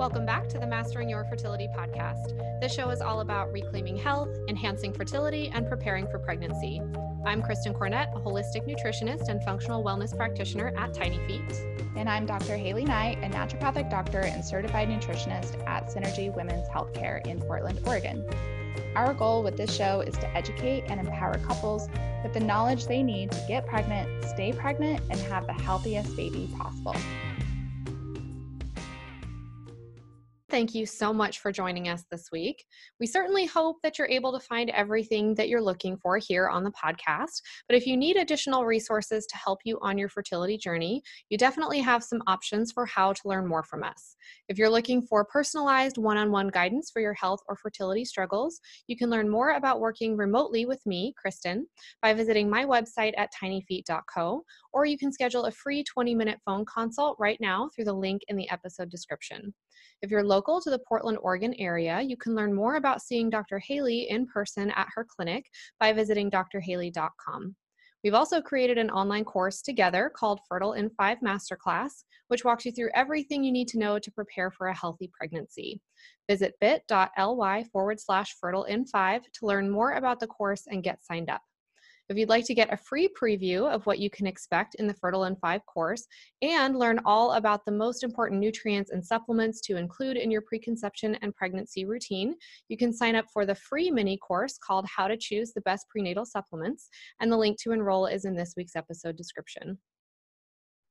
Welcome back to the Mastering Your Fertility podcast. This show is all about reclaiming health, enhancing fertility, and preparing for pregnancy. I'm Kristen Cornett, a holistic nutritionist and functional wellness practitioner at Tiny Feet. And I'm Dr. Haley Knight, a naturopathic doctor and certified nutritionist at Synergy Women's Healthcare in Portland, Oregon. Our goal with this show is to educate and empower couples with the knowledge they need to get pregnant, stay pregnant, and have the healthiest baby possible. Thank you so much for joining us this week. We certainly hope that you're able to find everything that you're looking for here on the podcast. But if you need additional resources to help you on your fertility journey, you definitely have some options for how to learn more from us. If you're looking for personalized one on one guidance for your health or fertility struggles, you can learn more about working remotely with me, Kristen, by visiting my website at tinyfeet.co, or you can schedule a free 20 minute phone consult right now through the link in the episode description. If you're local to the Portland, Oregon area, you can learn more about seeing Dr. Haley in person at her clinic by visiting drhaley.com. We've also created an online course together called Fertile in 5 Masterclass, which walks you through everything you need to know to prepare for a healthy pregnancy. Visit bit.ly forward slash fertile in 5 to learn more about the course and get signed up. If you'd like to get a free preview of what you can expect in the Fertile in 5 course and learn all about the most important nutrients and supplements to include in your preconception and pregnancy routine, you can sign up for the free mini course called How to Choose the Best Prenatal Supplements, and the link to enroll is in this week's episode description.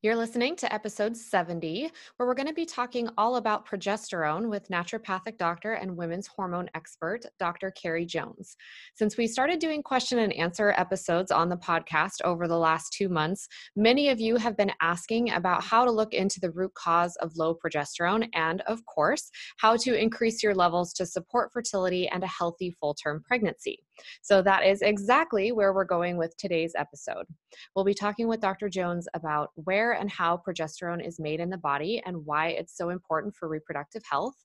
You're listening to episode 70, where we're going to be talking all about progesterone with naturopathic doctor and women's hormone expert, Dr. Carrie Jones. Since we started doing question and answer episodes on the podcast over the last two months, many of you have been asking about how to look into the root cause of low progesterone and, of course, how to increase your levels to support fertility and a healthy full term pregnancy. So that is exactly where we're going with today's episode. We'll be talking with Dr. Jones about where and how progesterone is made in the body and why it's so important for reproductive health,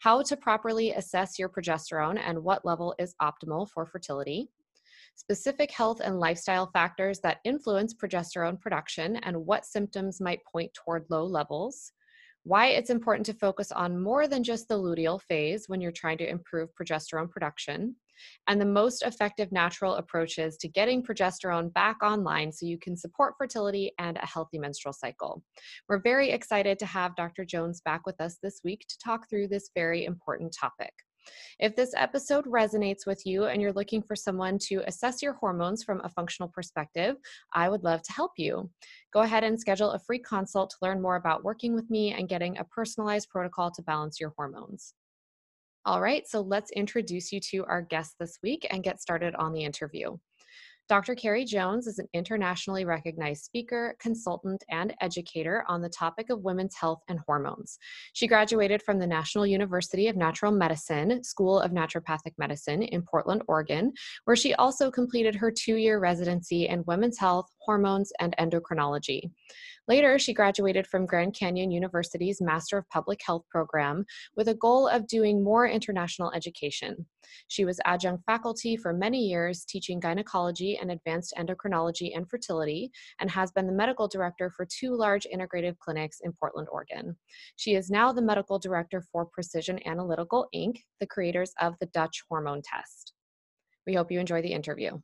how to properly assess your progesterone and what level is optimal for fertility, specific health and lifestyle factors that influence progesterone production and what symptoms might point toward low levels, why it's important to focus on more than just the luteal phase when you're trying to improve progesterone production, and the most effective natural approaches to getting progesterone back online so you can support fertility and a healthy menstrual cycle. We're very excited to have Dr. Jones back with us this week to talk through this very important topic. If this episode resonates with you and you're looking for someone to assess your hormones from a functional perspective, I would love to help you. Go ahead and schedule a free consult to learn more about working with me and getting a personalized protocol to balance your hormones. All right, so let's introduce you to our guest this week and get started on the interview. Dr. Carrie Jones is an internationally recognized speaker, consultant, and educator on the topic of women's health and hormones. She graduated from the National University of Natural Medicine School of Naturopathic Medicine in Portland, Oregon, where she also completed her two year residency in women's health, hormones, and endocrinology. Later, she graduated from Grand Canyon University's Master of Public Health program with a goal of doing more international education. She was adjunct faculty for many years, teaching gynecology and advanced endocrinology and fertility, and has been the medical director for two large integrative clinics in Portland, Oregon. She is now the medical director for Precision Analytical Inc., the creators of the Dutch hormone test. We hope you enjoy the interview.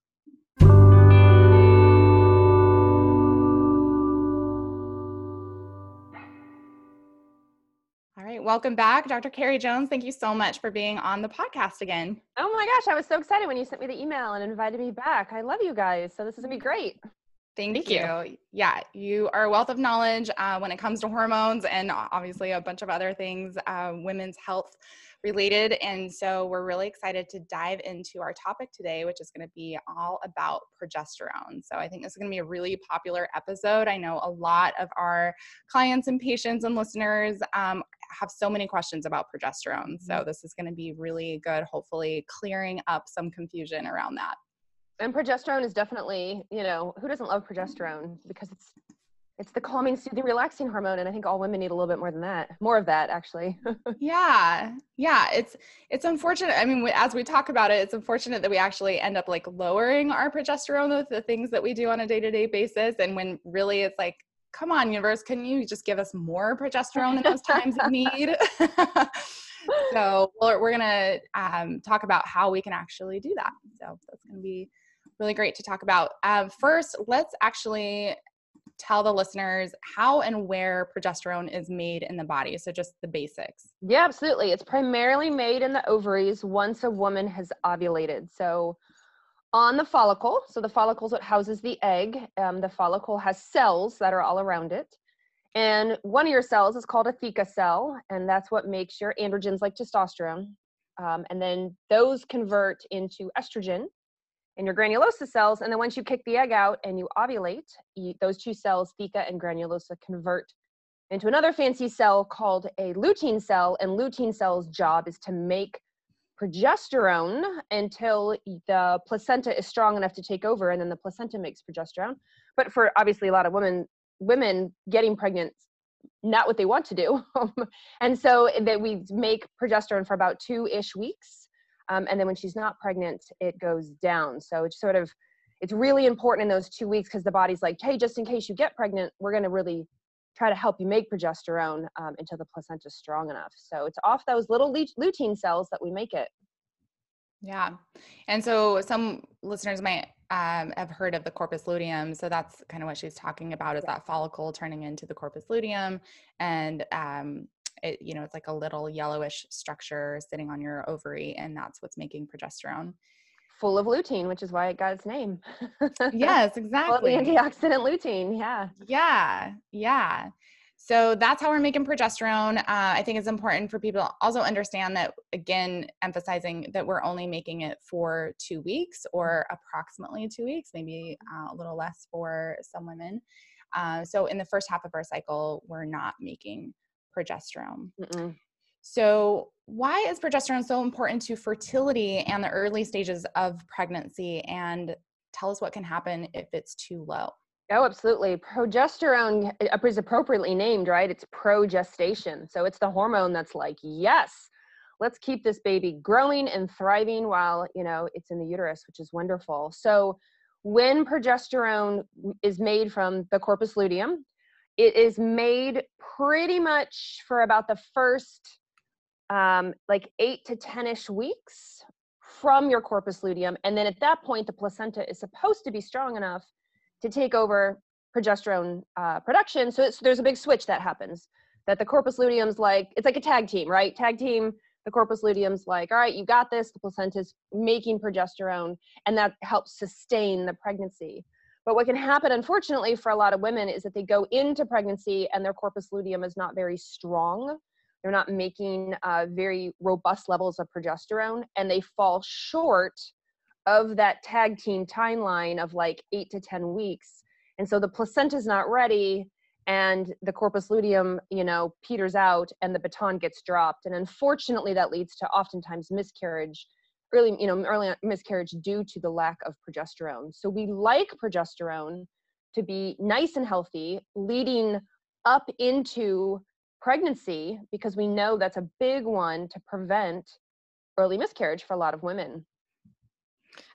Right, welcome back, Dr. Carrie Jones. Thank you so much for being on the podcast again. Oh my gosh, I was so excited when you sent me the email and invited me back. I love you guys. So this is gonna be mm. great. Thank, Thank you. you. Yeah, you are a wealth of knowledge uh, when it comes to hormones and obviously a bunch of other things, uh, women's health related. And so we're really excited to dive into our topic today, which is going to be all about progesterone. So I think this is going to be a really popular episode. I know a lot of our clients and patients and listeners um, have so many questions about progesterone. So mm-hmm. this is going to be really good, hopefully clearing up some confusion around that. And progesterone is definitely, you know, who doesn't love progesterone because it's it's the calming, soothing, relaxing hormone, and I think all women need a little bit more than that. More of that, actually. yeah, yeah. It's it's unfortunate. I mean, as we talk about it, it's unfortunate that we actually end up like lowering our progesterone with the things that we do on a day to day basis, and when really it's like come on, universe, can you just give us more progesterone in those times of need? so we're, we're to um, talk about how we can actually do that. So that's going to be really great to talk about. Um, first, let's actually tell the listeners how and where progesterone is made in the body. So just the basics. Yeah, absolutely. It's primarily made in the ovaries once a woman has ovulated. So on the follicle, so the follicle is what houses the egg. Um, the follicle has cells that are all around it. And one of your cells is called a theca cell, and that's what makes your androgens like testosterone. Um, and then those convert into estrogen in your granulosa cells. And then once you kick the egg out and you ovulate, you, those two cells, theca and granulosa, convert into another fancy cell called a lutein cell. And lutein cell's job is to make progesterone until the placenta is strong enough to take over, and then the placenta makes progesterone. But for obviously a lot of women, women getting pregnant not what they want to do and so eh, that we make progesterone for about two-ish weeks um, and then when she's not pregnant it goes down. So it's sort of it's really important in those two weeks because the body's like hey just in case you get pregnant we're going to really try to help you make progesterone um, until the placenta is strong enough. So it's off those little lutein cells that we make it. Yeah. And so some listeners might um, have heard of the corpus luteum. So that's kind of what she's talking about is that follicle turning into the corpus luteum and um, it you know it's like a little yellowish structure sitting on your ovary and that's what's making progesterone. Full of lutein which is why it got its name. Yes exactly full of antioxidant lutein yeah. Yeah yeah. So that's how we're making progesterone. Uh, I think it's important for people to also understand that, again, emphasizing that we're only making it for two weeks or approximately two weeks, maybe uh, a little less for some women. Uh, so in the first half of our cycle, we're not making progesterone. Mm-mm. So, why is progesterone so important to fertility and the early stages of pregnancy? And tell us what can happen if it's too low. Oh, absolutely. Progesterone eh, is appropriately named, right? It's progestation. So it's the hormone that's like, yes, let's keep this baby growing and thriving while, you know, it's in the uterus, which is wonderful. So when progesterone is made from the corpus luteum, it is made pretty much for about the first um, like eight to 10 ish weeks from your corpus luteum. And then at that point, the placenta is supposed to be strong enough to take over progesterone uh, production. So there's a big switch that happens that the corpus luteum's like, it's like a tag team, right? Tag team, the corpus luteum's like, all right, you got this. The placenta's making progesterone, and that helps sustain the pregnancy. But what can happen, unfortunately, for a lot of women is that they go into pregnancy and their corpus luteum is not very strong. They're not making uh, very robust levels of progesterone, and they fall short of that tag team timeline of like eight to 10 weeks. And so the placenta is not ready and the corpus luteum, you know, peters out and the baton gets dropped. And unfortunately, that leads to oftentimes miscarriage, early, you know, early miscarriage due to the lack of progesterone. So we like progesterone to be nice and healthy, leading up into pregnancy because we know that's a big one to prevent early miscarriage for a lot of women.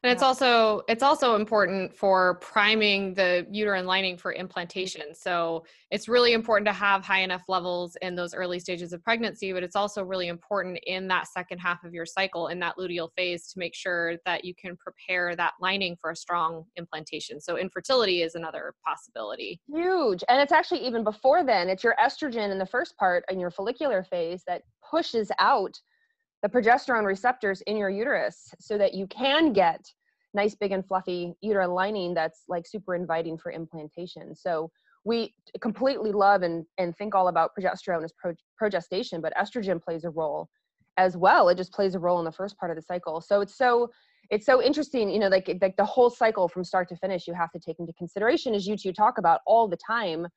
And it's also it's also important for priming the uterine lining for mm-hmm. implantation. So it's really important to have high enough levels in those early stages of pregnancy, but it's also really important in that second half of your cycle in that luteal phase to make sure that you can prepare that lining for a strong implantation. So infertility is another possibility. Huge. And it's actually even before then. It's your estrogen in the first part in your follicular phase that pushes out the progesterone receptors in your uterus so that you can get nice big and fluffy uterine lining that's like super inviting for implantation. So we completely love and, and think all about progesterone as pro, progestation but estrogen plays a role as well. It just plays a role in the first part of the cycle. So it's so it's so interesting you know like like the whole cycle from start to finish you have to take into consideration as you two talk about all the time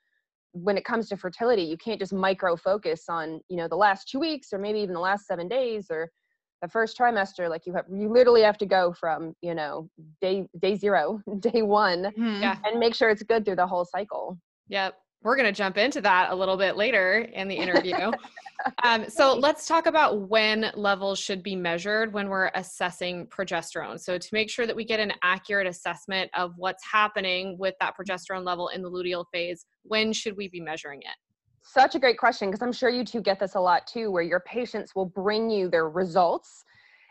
when it comes to fertility you can't just micro focus on you know the last two weeks or maybe even the last seven days or the first trimester like you have you literally have to go from you know day day zero day one mm-hmm. yeah. and make sure it's good through the whole cycle yep we're going to jump into that a little bit later in the interview. um, so let's talk about when levels should be measured when we're assessing progesterone. So to make sure that we get an accurate assessment of what's happening with that progesterone level in the luteal phase, when should we be measuring it? Such a great question because I'm sure you two get this a lot too, where your patients will bring you their results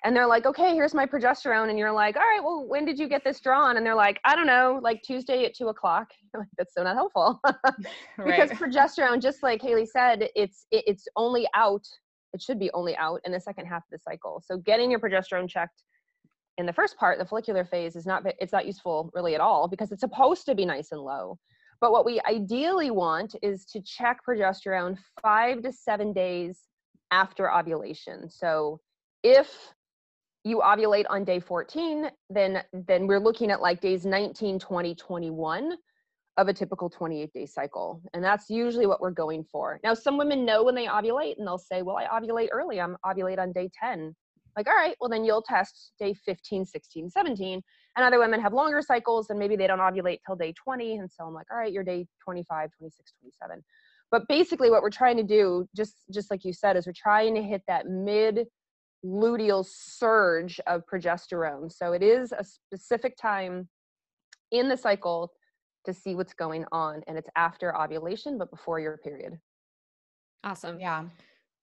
and they're like, okay, here's my progesterone. And you're like, all right, well, when did you get this drawn? And they're like, I don't know, like Tuesday at two o'clock. Like, That's so not helpful. because right. progesterone, just like Haley said, it's it, it's only out. It should be only out in the second half of the cycle. So getting your progesterone checked in the first part, the follicular phase, is not it's not useful really at all because it's supposed to be nice and low. But what we ideally want is to check progesterone five to seven days after ovulation. So if you ovulate on day 14 then then we're looking at like days 19 20 21 of a typical 28 day cycle and that's usually what we're going for. Now some women know when they ovulate and they'll say well i ovulate early i'm ovulate on day 10 like all right well then you'll test day 15 16 17 and other women have longer cycles and maybe they don't ovulate till day 20 and so i'm like all right you're day 25 26 27 but basically what we're trying to do just just like you said is we're trying to hit that mid luteal surge of progesterone. So it is a specific time in the cycle to see what's going on. And it's after ovulation, but before your period. Awesome. Yeah.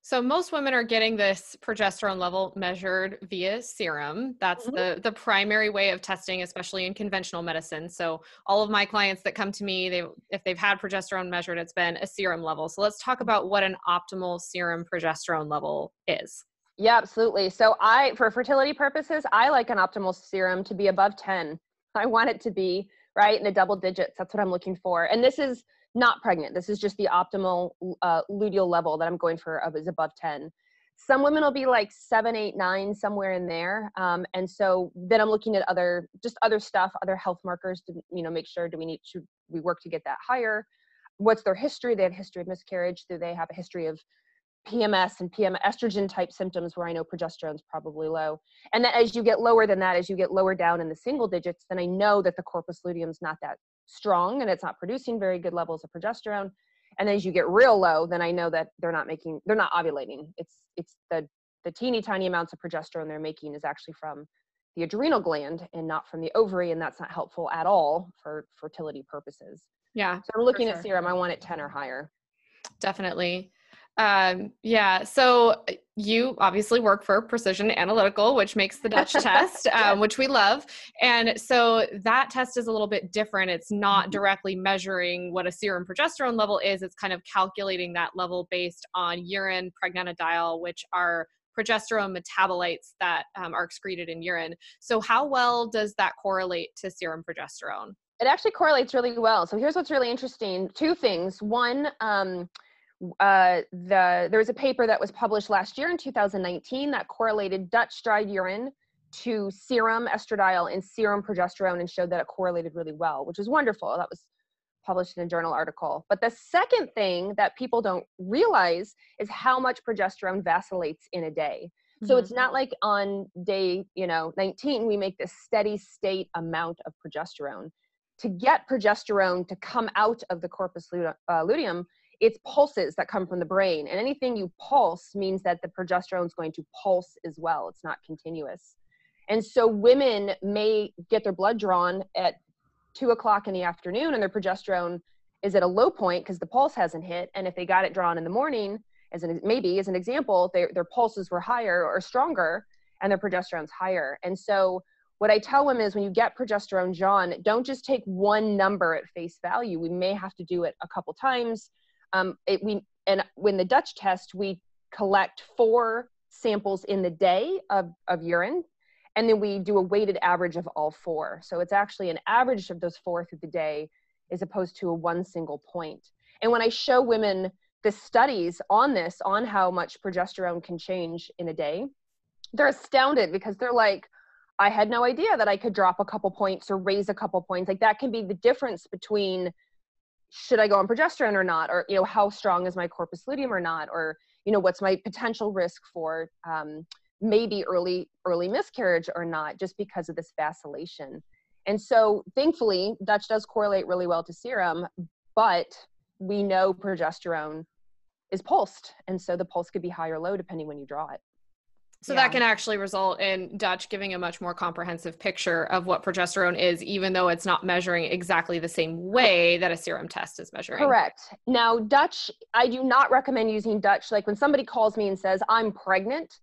So most women are getting this progesterone level measured via serum. That's mm-hmm. the the primary way of testing, especially in conventional medicine. So all of my clients that come to me, they if they've had progesterone measured, it's been a serum level. So let's talk about what an optimal serum progesterone level is. Yeah, absolutely. So I, for fertility purposes, I like an optimal serum to be above 10. I want it to be right in the double digits. That's what I'm looking for. And this is not pregnant. This is just the optimal uh, luteal level that I'm going for of is above 10. Some women will be like seven, eight, nine, somewhere in there. Um, and so then I'm looking at other, just other stuff, other health markers to, you know, make sure do we need to, we work to get that higher? What's their history? They have history of miscarriage. Do they have a history of PMS and PM estrogen type symptoms where I know progesterone's probably low. And then as you get lower than that, as you get lower down in the single digits, then I know that the corpus luteum's not that strong and it's not producing very good levels of progesterone. And as you get real low, then I know that they're not making, they're not ovulating. It's it's the the teeny tiny amounts of progesterone they're making is actually from the adrenal gland and not from the ovary, and that's not helpful at all for fertility purposes. Yeah. So I'm looking sure. at serum. I want it 10 or higher. Definitely. Um, yeah. So uh, you obviously work for Precision Analytical, which makes the Dutch test, um, which we love. And so that test is a little bit different. It's not mm-hmm. directly measuring what a serum progesterone level is. It's kind of calculating that level based on urine pregnanediol, which are progesterone metabolites that um, are excreted in urine. So how well does that correlate to serum progesterone? It actually correlates really well. So here's what's really interesting. Two things. One, um, uh, the there was a paper that was published last year in 2019 that correlated Dutch dried urine to serum estradiol and serum progesterone and showed that it correlated really well, which is wonderful. That was published in a journal article. But the second thing that people don't realize is how much progesterone vacillates in a day. So mm-hmm. it's not like on day, you know, 19 we make this steady state amount of progesterone. To get progesterone to come out of the corpus uh, luteum, it's pulses that come from the brain and anything you pulse means that the progesterone is going to pulse as well it's not continuous and so women may get their blood drawn at two o'clock in the afternoon and their progesterone is at a low point because the pulse hasn't hit and if they got it drawn in the morning as an maybe as an example their, their pulses were higher or stronger and their progesterone's higher and so what I tell women is when you get progesterone drawn, don't just take one number at face value. We may have to do it a couple times um, it, we and when the Dutch test, we collect four samples in the day of, of urine, and then we do a weighted average of all four. So it's actually an average of those four through the day, as opposed to a one single point. And when I show women the studies on this, on how much progesterone can change in a day, they're astounded because they're like, I had no idea that I could drop a couple points or raise a couple points. Like that can be the difference between should I go on progesterone or not? Or, you know, how strong is my corpus luteum or not? Or, you know, what's my potential risk for um, maybe early, early miscarriage or not, just because of this vacillation. And so thankfully, Dutch does correlate really well to serum, but we know progesterone is pulsed. And so the pulse could be high or low depending when you draw it. So yeah. that can actually result in Dutch giving a much more comprehensive picture of what progesterone is, even though it's not measuring exactly the same way that a serum test is measuring. Correct. Now, Dutch, I do not recommend using Dutch. Like when somebody calls me and says, I'm pregnant,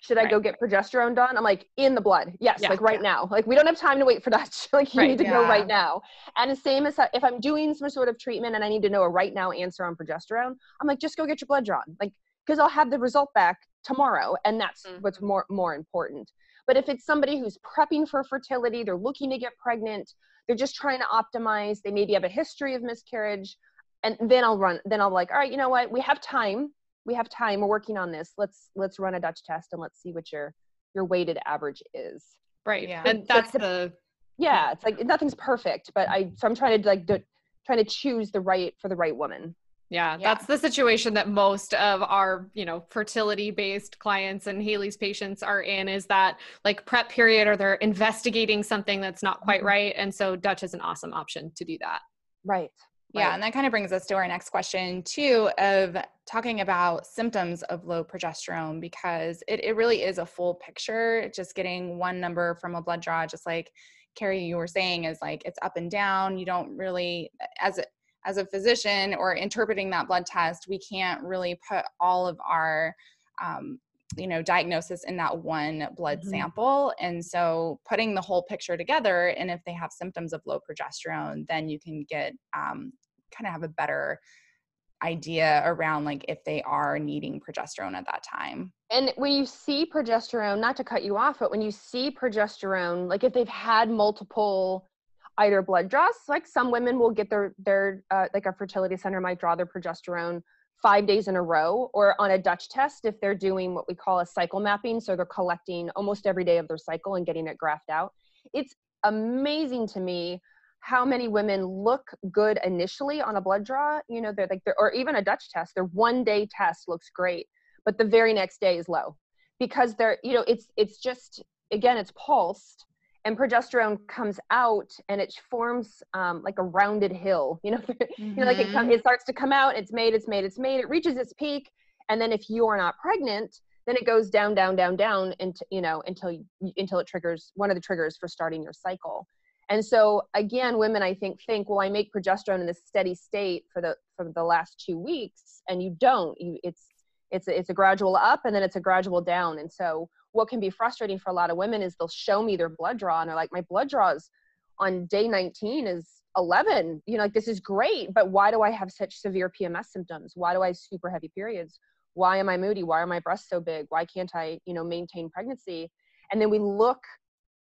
should I right. go get progesterone done? I'm like, in the blood. Yes, yeah, like right yeah. now. Like we don't have time to wait for Dutch. like you right, need to yeah. go right now. And the same as if I'm doing some sort of treatment and I need to know a right now answer on progesterone, I'm like, just go get your blood drawn. Like, because I'll have the result back tomorrow. And that's mm-hmm. what's more more important. But if it's somebody who's prepping for fertility, they're looking to get pregnant, they're just trying to optimize, they maybe have a history of miscarriage, and then I'll run, then I'll like, all right, you know what, we have time. We have time. We're working on this. Let's let's run a dutch test and let's see what your your weighted average is. Right. Yeah. And that's the yeah it's like nothing's perfect but i so i'm trying to like do, trying to choose the right for the right woman yeah, yeah, that's the situation that most of our, you know, fertility based clients and Haley's patients are in is that like prep period or they're investigating something that's not quite mm-hmm. right. And so Dutch is an awesome option to do that. Right. Yeah, and that kind of brings us to our next question too of talking about symptoms of low progesterone because it, it really is a full picture. Just getting one number from a blood draw, just like Carrie, you were saying, is like it's up and down. You don't really as as a physician or interpreting that blood test, we can't really put all of our um, you know diagnosis in that one blood mm-hmm. sample and so putting the whole picture together and if they have symptoms of low progesterone then you can get um, kind of have a better idea around like if they are needing progesterone at that time and when you see progesterone not to cut you off but when you see progesterone like if they've had multiple either blood draws like some women will get their their uh, like a fertility center might draw their progesterone five days in a row or on a Dutch test if they're doing what we call a cycle mapping. So they're collecting almost every day of their cycle and getting it graphed out. It's amazing to me how many women look good initially on a blood draw. You know, they're like, they're, or even a Dutch test, their one day test looks great, but the very next day is low because they're, you know, it's, it's just, again, it's pulsed and progesterone comes out and it forms um, like a rounded hill you know mm-hmm. you know like it, com- mm-hmm. it starts to come out it's made it's made it's made it reaches its peak and then if you're not pregnant then it goes down down down down into you know until you, until it triggers one of the triggers for starting your cycle and so again women i think think well i make progesterone in this steady state for the for the last two weeks and you don't you it's it's a, it's a gradual up and then it's a gradual down and so what can be frustrating for a lot of women is they'll show me their blood draw and they're like, my blood draws on day 19 is 11. You know, like this is great, but why do I have such severe PMS symptoms? Why do I have super heavy periods? Why am I moody? Why are my breasts so big? Why can't I, you know, maintain pregnancy? And then we look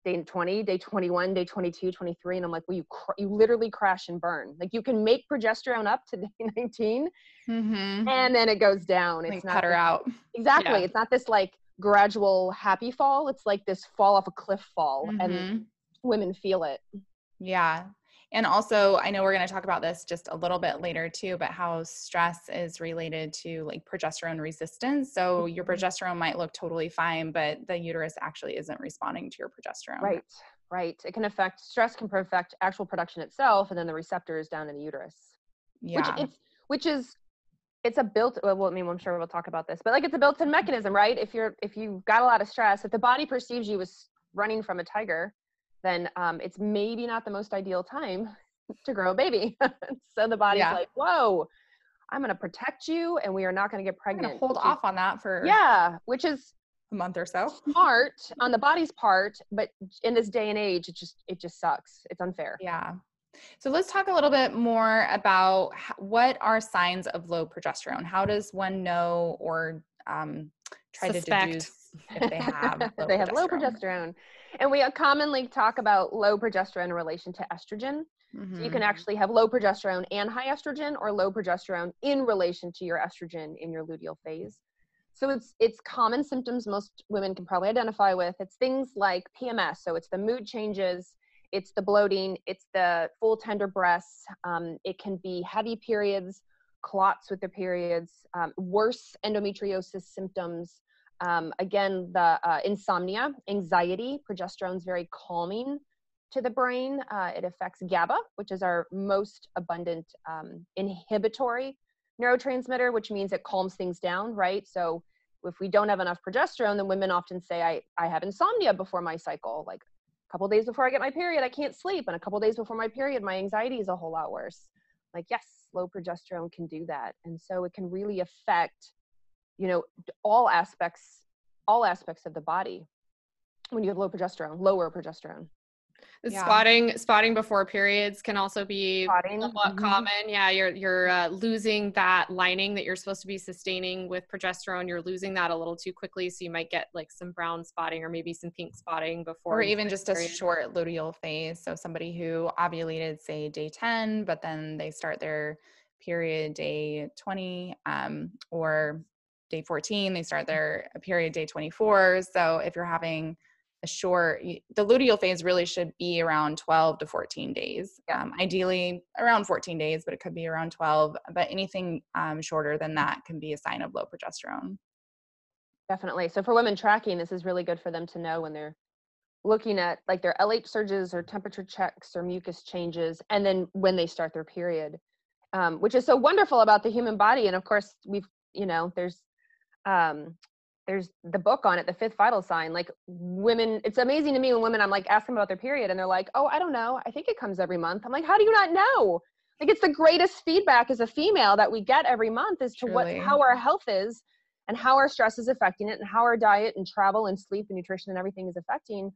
day 20, day 21, day 22, 23, and I'm like, well, you cr- you literally crash and burn. Like you can make progesterone up to day 19, mm-hmm. and then it goes down. It's like not cut her out. Exactly. Yeah. It's not this like gradual happy fall. It's like this fall off a cliff fall, mm-hmm. and women feel it. Yeah. And also, I know we're going to talk about this just a little bit later too, but how stress is related to like progesterone resistance. So your mm-hmm. progesterone might look totally fine, but the uterus actually isn't responding to your progesterone. Right, right. It can affect stress can affect actual production itself, and then the receptors down in the uterus. Yeah. Which, it's, which is it's a built well i mean i'm sure we'll talk about this but like it's a built-in mechanism right? If you're if you've got a lot of stress if the body perceives you as running from a tiger then um, it's maybe not the most ideal time to grow a baby. So the body's yeah. like whoa i'm going to protect you and we are not going to get pregnant. hold off on that for yeah which is a month or so. smart on the body's part but in this day and age it just it just sucks. It's unfair. Yeah so let's talk a little bit more about what are signs of low progesterone. How does one know or um, try Suspect. to deduce if they have low they have low progesterone? And we commonly talk about low progesterone in relation to estrogen. Mm-hmm. So you can mm-hmm. actually have low progesterone and high estrogen, or low progesterone in relation to your estrogen in your luteal phase. So it's it's common symptoms most women can probably identify with. It's things like PMS, so it's the mood changes, it's the bloating, it's the full tender breasts. Um, it can be heavy periods, clots with the periods, um, worse endometriosis symptoms. Um, again, the uh, insomnia, anxiety, progesterone is very calming. to the brain. Uh, it affects GABA, which is our most abundant um, inhibitory neurotransmitter, which means it calms things down, right? So if we don't have enough progesterone, then women often say, I, I have insomnia before my cycle. Like a couple days before I get my period, I can't sleep. And a couple days before my period, my anxiety is a whole lot worse. Like, yes, low progesterone can do that. And so it can really affect, you know, all aspects, all aspects of the body when you have low progesterone, lower progesterone. Yeah. Spotting spotting before periods can also be spotting. somewhat mm-hmm. common. Yeah, you're you're uh, losing that lining that you're supposed to be sustaining with progesterone. You're losing that a little too quickly, so you might get like some brown spotting or maybe some pink spotting before, or even just period. a short luteal phase. So somebody who ovulated, say day ten, but then they start their period day twenty, um, or day fourteen, they start their period day twenty four. So if you're having a short the luteal phase really should be around 12 to 14 days. Um, ideally around 14 days but it could be around 12 but anything um, shorter than that can be a sign of low progesterone. Definitely. So for women tracking this is really good for them to know when they're looking at like their lh surges or temperature checks or mucus changes and then when they start their period um, which is so wonderful about the human body and of course we've you know there's um, there's the book on it, the fifth vital sign. Like women, it's amazing to me when women, I'm like, ask them about their period and they're like, oh, I don't know. I think it comes every month. I'm like, how do you not know? Like it's the greatest feedback as a female that we get every month as to Truly. what, how our health is and how our stress is affecting it and how our diet and travel and sleep and nutrition and everything is affecting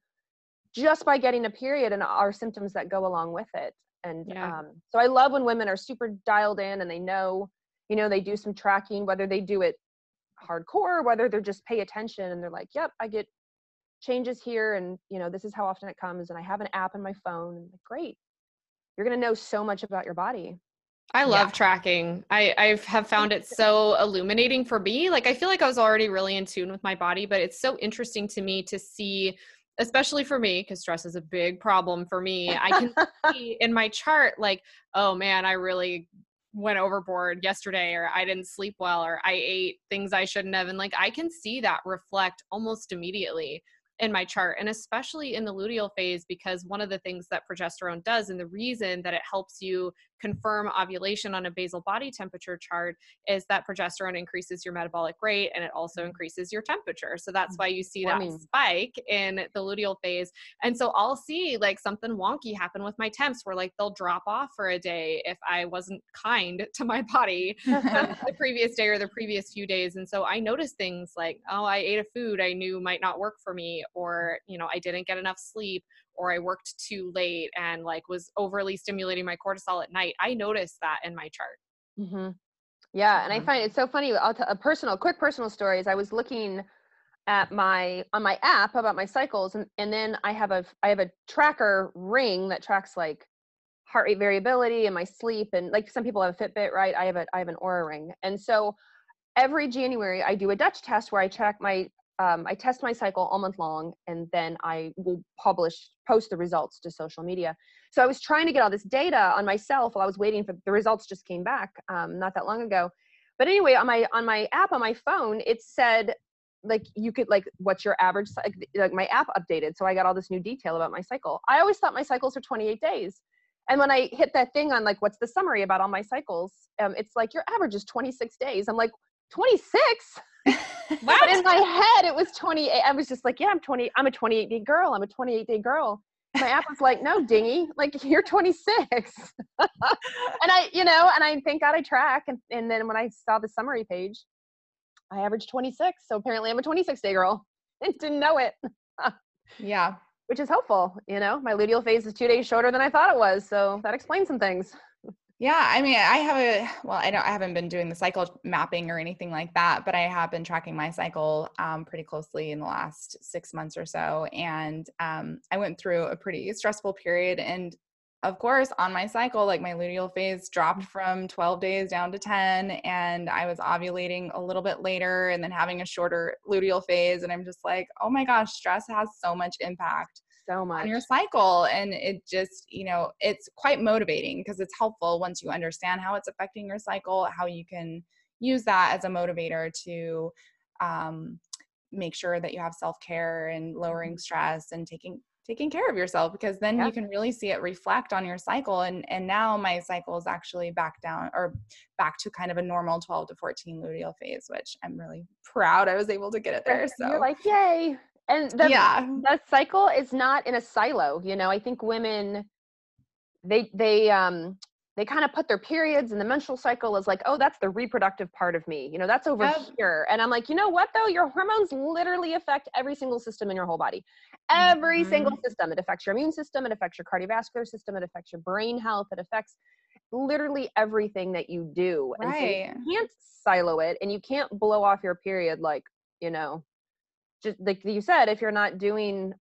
just by getting a period and our symptoms that go along with it. And yeah. um, so I love when women are super dialed in and they know, you know, they do some tracking, whether they do it hardcore whether they're just pay attention and they're like yep i get changes here and you know this is how often it comes and i have an app in my phone and like, great you're going to know so much about your body I love yeah. tracking. I I have found it so illuminating for me. Like I feel like I was already really in tune with my body, but it's so interesting to me to see especially for me because stress is a big problem for me. I can see in my chart like, oh man, I really went overboard yesterday or I didn't sleep well or I ate things I shouldn't have. And like I can see that reflect almost immediately in my chart and especially in the luteal phase because one of the things that progesterone does and the reason that it helps you confirm ovulation on a basal body temperature chart is that progesterone increases your metabolic rate and it also mm-hmm. increases your temperature. So that's why you see that spike in the luteal phase. And so I'll see like something wonky happen with my temps where like they'll drop off for a day if I wasn't kind to my body the previous day or the previous few days. And so I notice things like, oh, I ate a food I knew might not work for me, or, you know, I didn't get enough sleep, or I worked too late and like was overly stimulating my cortisol at night. I noticed that in my chart. Mm-hmm. Yeah, and I mm-hmm. find it so funny. I'll tell a personal, quick personal story. Is I was looking at my on my app about my cycles, and and then I have a I have a tracker ring that tracks like heart rate variability and my sleep, and like some people have a Fitbit, right? I have a I have an Oura ring, and so every January I do a Dutch test where I check my um, I test my cycle all month long and then I will publish, post the results to social media. So I was trying to get all this data on myself while I was waiting for the results just came back um, not that long ago. But anyway, on my on my app on my phone, it said like you could like what's your average like, like my app updated, so I got all this new detail about my cycle. I always thought my cycles were 28 days, and when I hit that thing on like what's the summary about all my cycles, um, it's like your average is 26 days. I'm like 26 but in my head, it was 28. I was just like, yeah, I'm 20. I'm a 28 day girl. I'm a 28 day girl. My app was like, no, dingy, like you're 26. and I, you know, and I thank God I track. And, and then when I saw the summary page, I averaged 26. So apparently I'm a 26 day girl and didn't know it. yeah. Which is helpful. You know, my luteal phase is two days shorter than I thought it was. So that explains some things. Yeah, I mean, I have a well, I don't, I haven't been doing the cycle mapping or anything like that, but I have been tracking my cycle um, pretty closely in the last six months or so, and um, I went through a pretty stressful period, and of course, on my cycle, like my luteal phase dropped from 12 days down to 10, and I was ovulating a little bit later, and then having a shorter luteal phase, and I'm just like, oh my gosh, stress has so much impact so much on your cycle and it just you know it's quite motivating because it's helpful once you understand how it's affecting your cycle how you can use that as a motivator to um, make sure that you have self-care and lowering mm-hmm. stress and taking taking care of yourself because then Yeah. you can really see it reflect on your cycle and and now my cycle is actually back down or back to kind of a normal 12 to 14 luteal phase which i'm really proud i was able to get it there so You're like, yay. And the, yeah the cycle is not in a silo. You know, I think women, they, they, um, they kind of put their periods and the menstrual cycle as like, oh, that's the reproductive part of me. You know, that's over Yep. here. And I'm like, you know what though? Your hormones literally affect every single system in your whole body. Every single system. It affects your immune system. It affects your cardiovascular system. It affects your brain health. It affects literally everything that you do. And so right you can't silo it and you can't blow off your period like, you know, just like you said, if you're not doing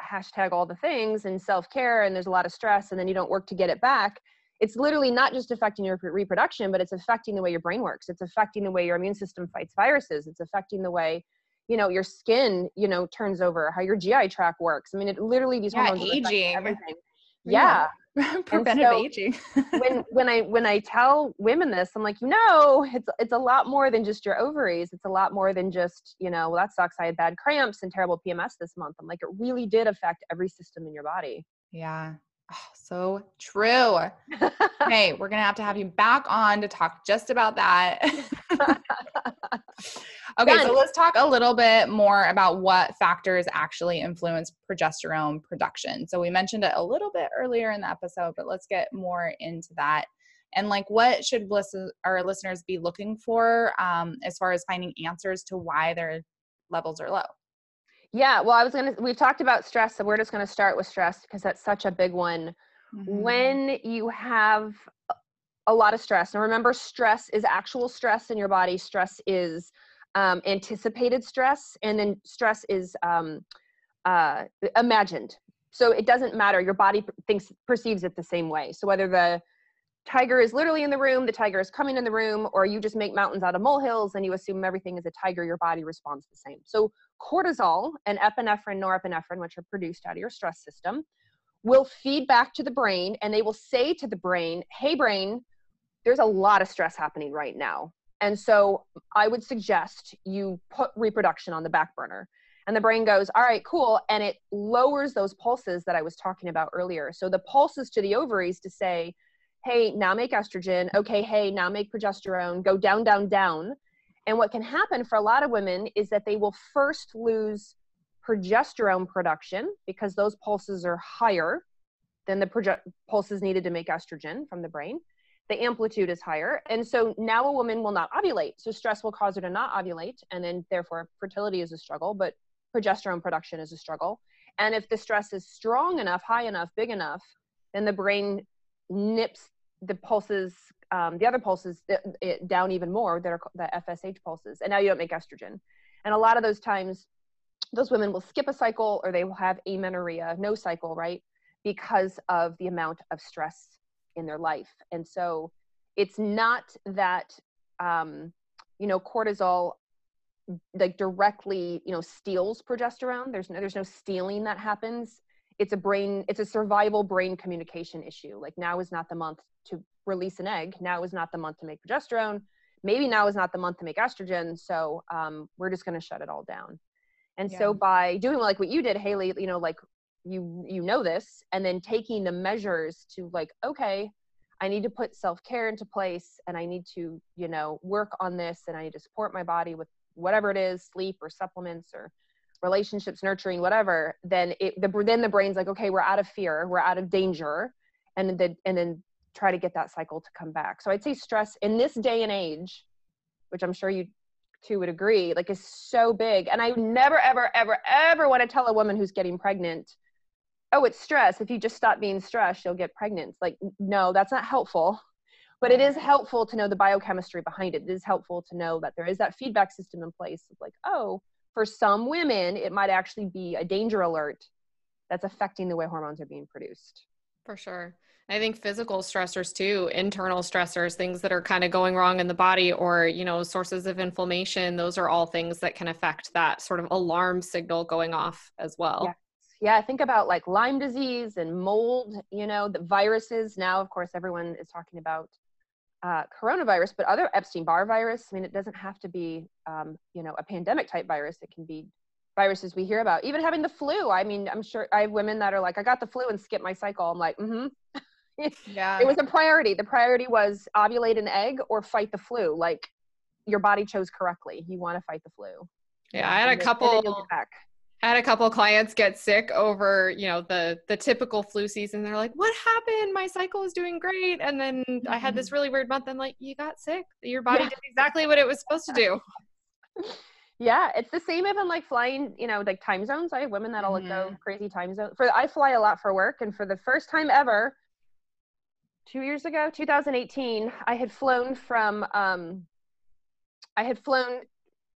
hashtag all the things and self-care and there's a lot of stress and then you don't work to get it back, it's literally not just affecting your reproduction, but it's affecting the way your brain works. It's affecting the way your immune system fights viruses. It's affecting the way, you know, your skin, you know, turns over, how your GI tract works. I mean, it literally these Yeah, hormones aging. everything. Yeah. Yeah. preventive so- aging when when I when I tell women this, I'm like, you know, it's it's a lot more than just your ovaries. It's a lot more than just, you know, well that sucks. I had bad cramps and terrible PMS this month. I'm like, it really did affect every system in your body. yeah oh, so true hey we're gonna have to have you back on to talk just about that Okay, so let's talk a little bit more about what factors actually influence progesterone production. So we mentioned it a little bit earlier in the episode, but let's get more into that. And like, what should listen, our listeners be looking for um, as far as finding answers to why their levels are low? Yeah, well, I was gonna we've talked about stress, so we're just gonna start with stress because that's such a big one. Mm-hmm. When you have a- a lot of stress, and remember, stress is actual stress in your body. Stress is um, anticipated stress, and then stress is um, uh, imagined. So it doesn't matter. Your body thinks perceives it the same way. So whether the tiger is literally in the room, the tiger is coming in the room, or you just make mountains out of molehills and you assume everything is a tiger, your body responds the same. So cortisol and epinephrine, norepinephrine, which are produced out of your stress system, will feed back to the brain and they will say to the brain, hey, brain, there's a lot of stress happening right now. And so I would suggest you put reproduction on the back burner. And the brain goes, all right, cool. And it lowers those pulses that I was talking about earlier. So the pulses to the ovaries to say, hey, now make estrogen. Okay, hey, now make progesterone. Go down, down, down. And what can happen for a lot of women is that they will first lose progesterone production because those pulses are higher than the proge- pulses needed to make estrogen from the brain. The amplitude is higher. And so now a woman will not ovulate. So stress will cause her to not ovulate. And then therefore fertility is a struggle, but progesterone production is a struggle. And if the stress is strong enough, high enough, big enough, then the brain nips the pulses, um, the other pulses it, it, down even more that are the FSH pulses. And now you don't make estrogen. And a lot of those times, those women will skip a cycle or they will have amenorrhea, no cycle, right? Because of the amount of stress in their life. And so it's not that, um, you know, cortisol like directly, you know, steals progesterone. There's no, there's no stealing that happens. It's a brain, it's a survival brain communication issue. Like now is not the month to release an egg. Now is not the month to make progesterone. Maybe now is not the month to make estrogen. So um, we're just going to shut it all down. And Yeah. so by doing like what you did, Haley, you know, like you you know this, and then taking the measures to like, okay, I need to put self care into place, and I need to you know work on this, and I need to support my body with whatever it is, sleep or supplements or relationships, nurturing, whatever. Then it the then the brain's like, okay, we're out of fear, we're out of danger, and then and then try to get that cycle to come back. So I'd say stress in this day and age, which I'm sure you two would agree, like is so big. And I never, ever, ever, ever want to tell a woman who's getting pregnant, oh, it's stress. If you just stop being stressed, you'll get pregnant. Like, no, that's not helpful. But it is helpful to know the biochemistry behind it. It is helpful to know that there is that feedback system in place of like, oh, for some women, it might actually be a danger alert that's affecting the way hormones are being produced. For sure. I think physical stressors too, internal stressors, things that are kind of going wrong in the body or, you know, sources of inflammation, those are all things that can affect that sort of alarm signal going off as well. Yeah. Yeah, think about like Lyme disease and mold, you know, the viruses. Now, of course, everyone is talking about uh, coronavirus, but other Epstein Barr virus. I mean, it doesn't have to be, um, you know, a pandemic type virus. It can be viruses we hear about. Even having the flu. I mean, I'm sure I have women that are like, I got the flu and skipped my cycle. I'm like, mm-hmm. yeah. It was a priority. The priority was ovulate an egg or fight the flu. Like your body chose correctly. You want to fight the flu. Yeah, I had a couple. Had a couple clients get sick over, you know, the the typical flu season. They're like, "What happened? My cycle was doing great, and then I had this mm-hmm. really weird month." I'm like, "You got sick. Your body yeah. did exactly what it was supposed to do." Yeah, it's the same even like flying, you know, like time zones. I have women that'll mm-hmm. go crazy time zones. For I fly a lot for work, and for the first time ever, two years ago, 2018, I had flown from, um, I had flown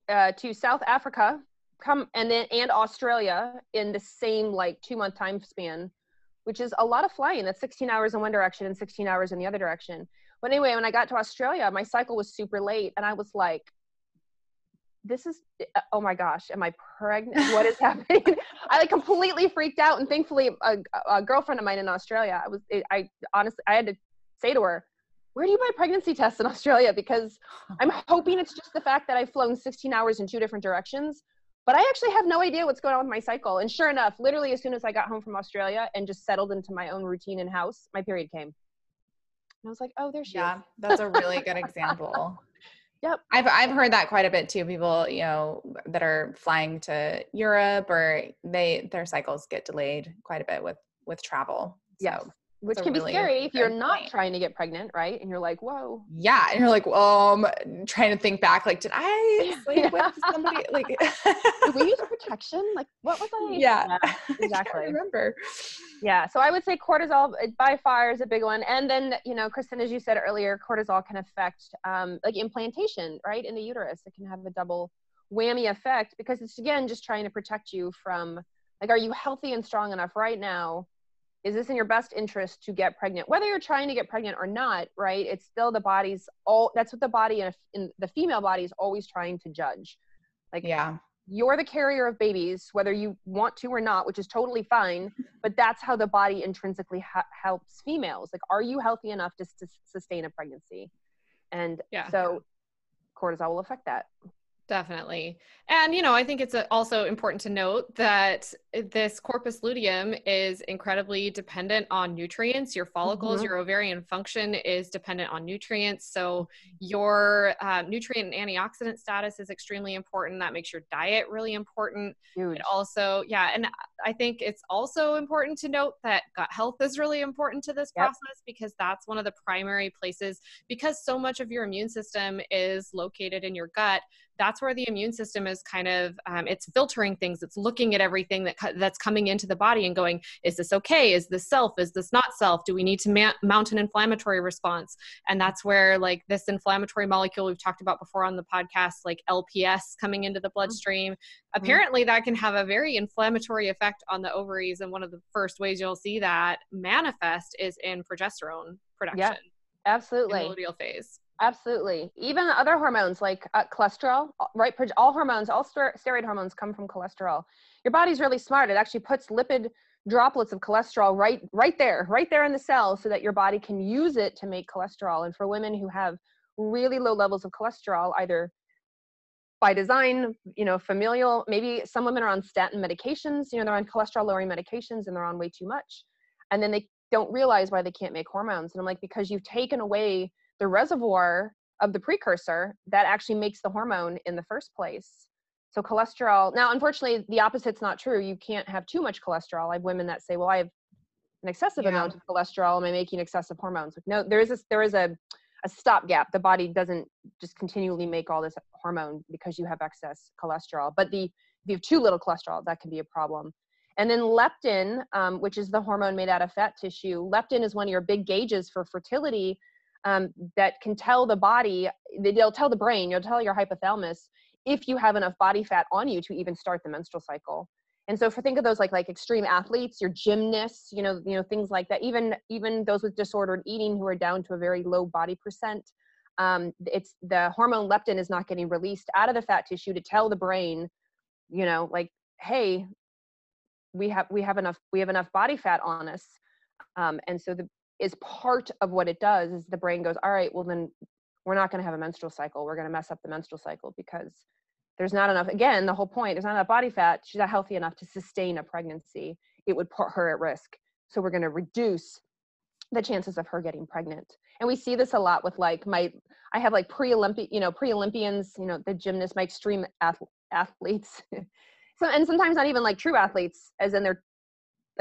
uh, to South Africa, come and then and Australia in the same like two month time span, which is a lot of flying. That's 16 hours in one direction and 16 hours in the other direction. But anyway, when I got to Australia, my cycle was super late, and I was like, this is oh my gosh am i pregnant what is happening i like completely freaked out and thankfully a, a girlfriend of mine in australia i was i honestly i had to say to her where do you buy pregnancy tests in australia because i'm hoping it's just the fact that i've flown 16 hours in two different directions but i actually have no idea what's going on with my cycle and sure enough literally as soon as i got home from australia and just settled into my own routine in house my period came and i was like oh there she yeah, is that's a really good example Yep. I've I've heard that quite a bit too. People, you know, that are flying to Europe or they their cycles get delayed quite a bit with with travel. So which can really be scary if you're not point. trying to get pregnant, right? And you're like, whoa. Yeah, and you're like, um, trying to think back, like, did I sleep yeah. with somebody? Like, did we use protection? Like, what was I? Yeah, yeah exactly. I remember. Yeah, so I would say cortisol by far is a big one, and then you know, Kristen, as you said earlier, cortisol can affect um, like implantation, right, in the uterus. It can have a double whammy effect because it's again just trying to protect you from like, are you healthy and strong enough right now? Is this in your best interest to get pregnant? Whether you're trying to get pregnant or not right it's still the body's all that's what the body in, a, in the female body is always trying to judge. Like yeah. you're the carrier of babies whether you want to or not which is totally fine but that's how the body intrinsically ha- helps females. Like are you healthy enough to, to sustain a pregnancy? And yeah. so cortisol will affect that Definitely. And, you know, I think it's also important to note that this corpus luteum is incredibly dependent on nutrients. Your follicles, mm-hmm. your ovarian function is dependent on nutrients. So, your uh, nutrient and antioxidant status is extremely important. That makes your diet really important. Huge. It also, yeah. And I think it's also important to note that gut health is really important to this yep. process because that's one of the primary places, because so much of your immune system is located in your gut that's where the immune system is kind of um, it's filtering things it's looking at everything that that's coming into the body and going is this okay? Is this self? Is this not self? Do we need to ma- mount an inflammatory response? And that's where like this inflammatory molecule we've talked about before on the podcast like lps coming into the mm-hmm. bloodstream mm-hmm. apparently that can have a very inflammatory effect on the ovaries and one of the first ways you'll see that manifest is in progesterone production yeah, absolutely in the luteal phase Absolutely. Even other hormones like uh, cholesterol, right? All hormones, all steroid hormones come from cholesterol. Your body's really smart. It actually puts lipid droplets of cholesterol right right there, right there in the cell so that your body can use it to make cholesterol. And for women who have really low levels of cholesterol, either by design, you know, familial, maybe some women are on statin medications, you know, they're on cholesterol lowering medications and they're on way too much. And then they don't realize why they can't make hormones. And I'm like, because you've taken away the reservoir of the precursor that actually makes the hormone in the first place. So cholesterol. Now, unfortunately, the opposite's not true. You can't have too much cholesterol. I have women that say, "Well, I have an excessive yeah. amount of cholesterol. Am I making excessive hormones?" No, there is a, there is a a stopgap. The body doesn't just continually make all this hormone because you have excess cholesterol. But the if you have too little cholesterol, that can be a problem. And then leptin, um, which is the hormone made out of fat tissue, leptin is one of your big gauges for fertility um, that can tell the body, they'll tell the brain, you'll tell your hypothalamus if you have enough body fat on you to even start the menstrual cycle. And so, for think of those like like extreme athletes, your gymnasts, you know, you know things like that. Even even those with disordered eating who are down to a very low body percent, um, it's the hormone leptin is not getting released out of the fat tissue to tell the brain, you know, like, hey, we have we have enough we have enough body fat on us, um, and so the is part of what it does is the brain goes all right well then we're not going to have a menstrual cycle. We're going to mess up the menstrual cycle because there's not enough again the whole point there's not enough body fat she's not healthy enough to sustain a pregnancy. It would put her at risk. So we're going to reduce the chances of her getting pregnant. And we see this a lot with like my i have like pre-olympic you know pre-olympians you know the gymnasts my extreme ath- athletes. So and sometimes not even like true athletes as in they're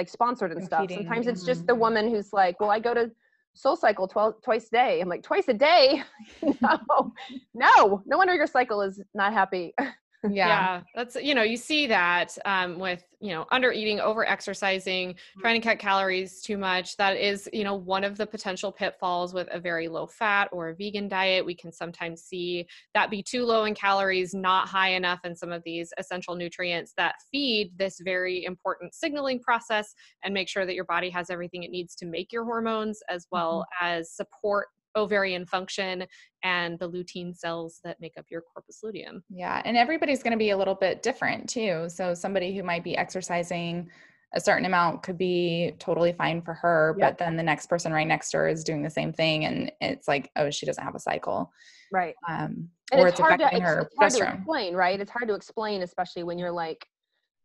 like sponsored and stuff. sometimes it's just the mm-hmm. woman who's like well i go to SoulCycle 12 twice a day. I'm like twice a day? No no. No wonder your cycle is not happy yeah. yeah. that's you know you see that um, with you know under eating over exercising trying to cut calories too much that is you know one of the potential pitfalls with a very low fat or a vegan diet we can sometimes see that be too low in calories not high enough in some of these essential nutrients that feed this very important signaling process and make sure that your body has everything it needs to make your hormones as well mm-hmm. as support ovarian function and the lutein cells that make up your corpus luteum. Yeah, and everybody's going to be a little bit different too. So somebody who might be exercising a certain amount could be totally fine for her, yep. but then the next person right next to her is doing the same thing and it's like, oh, she doesn't have a cycle. Right. Um, or it's, it's affecting to, her it's, it's hard to explain, right? It's hard to explain, especially when you're like,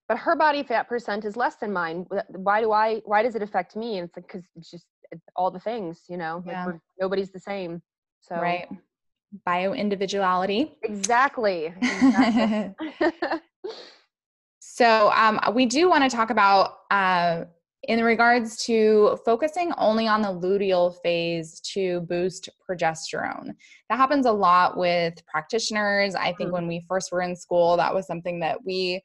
but her body fat percent is less than mine. Why do I, why does it affect me? And it's like, cause it's just all the things, you know, yeah. like nobody's the same. So right. Bio individuality. Exactly. exactly. so um, we do want to talk about uh, in regards to focusing only on the luteal phase to boost progesterone. That happens a lot with practitioners. I think mm-hmm. when we first were in school, that was something that we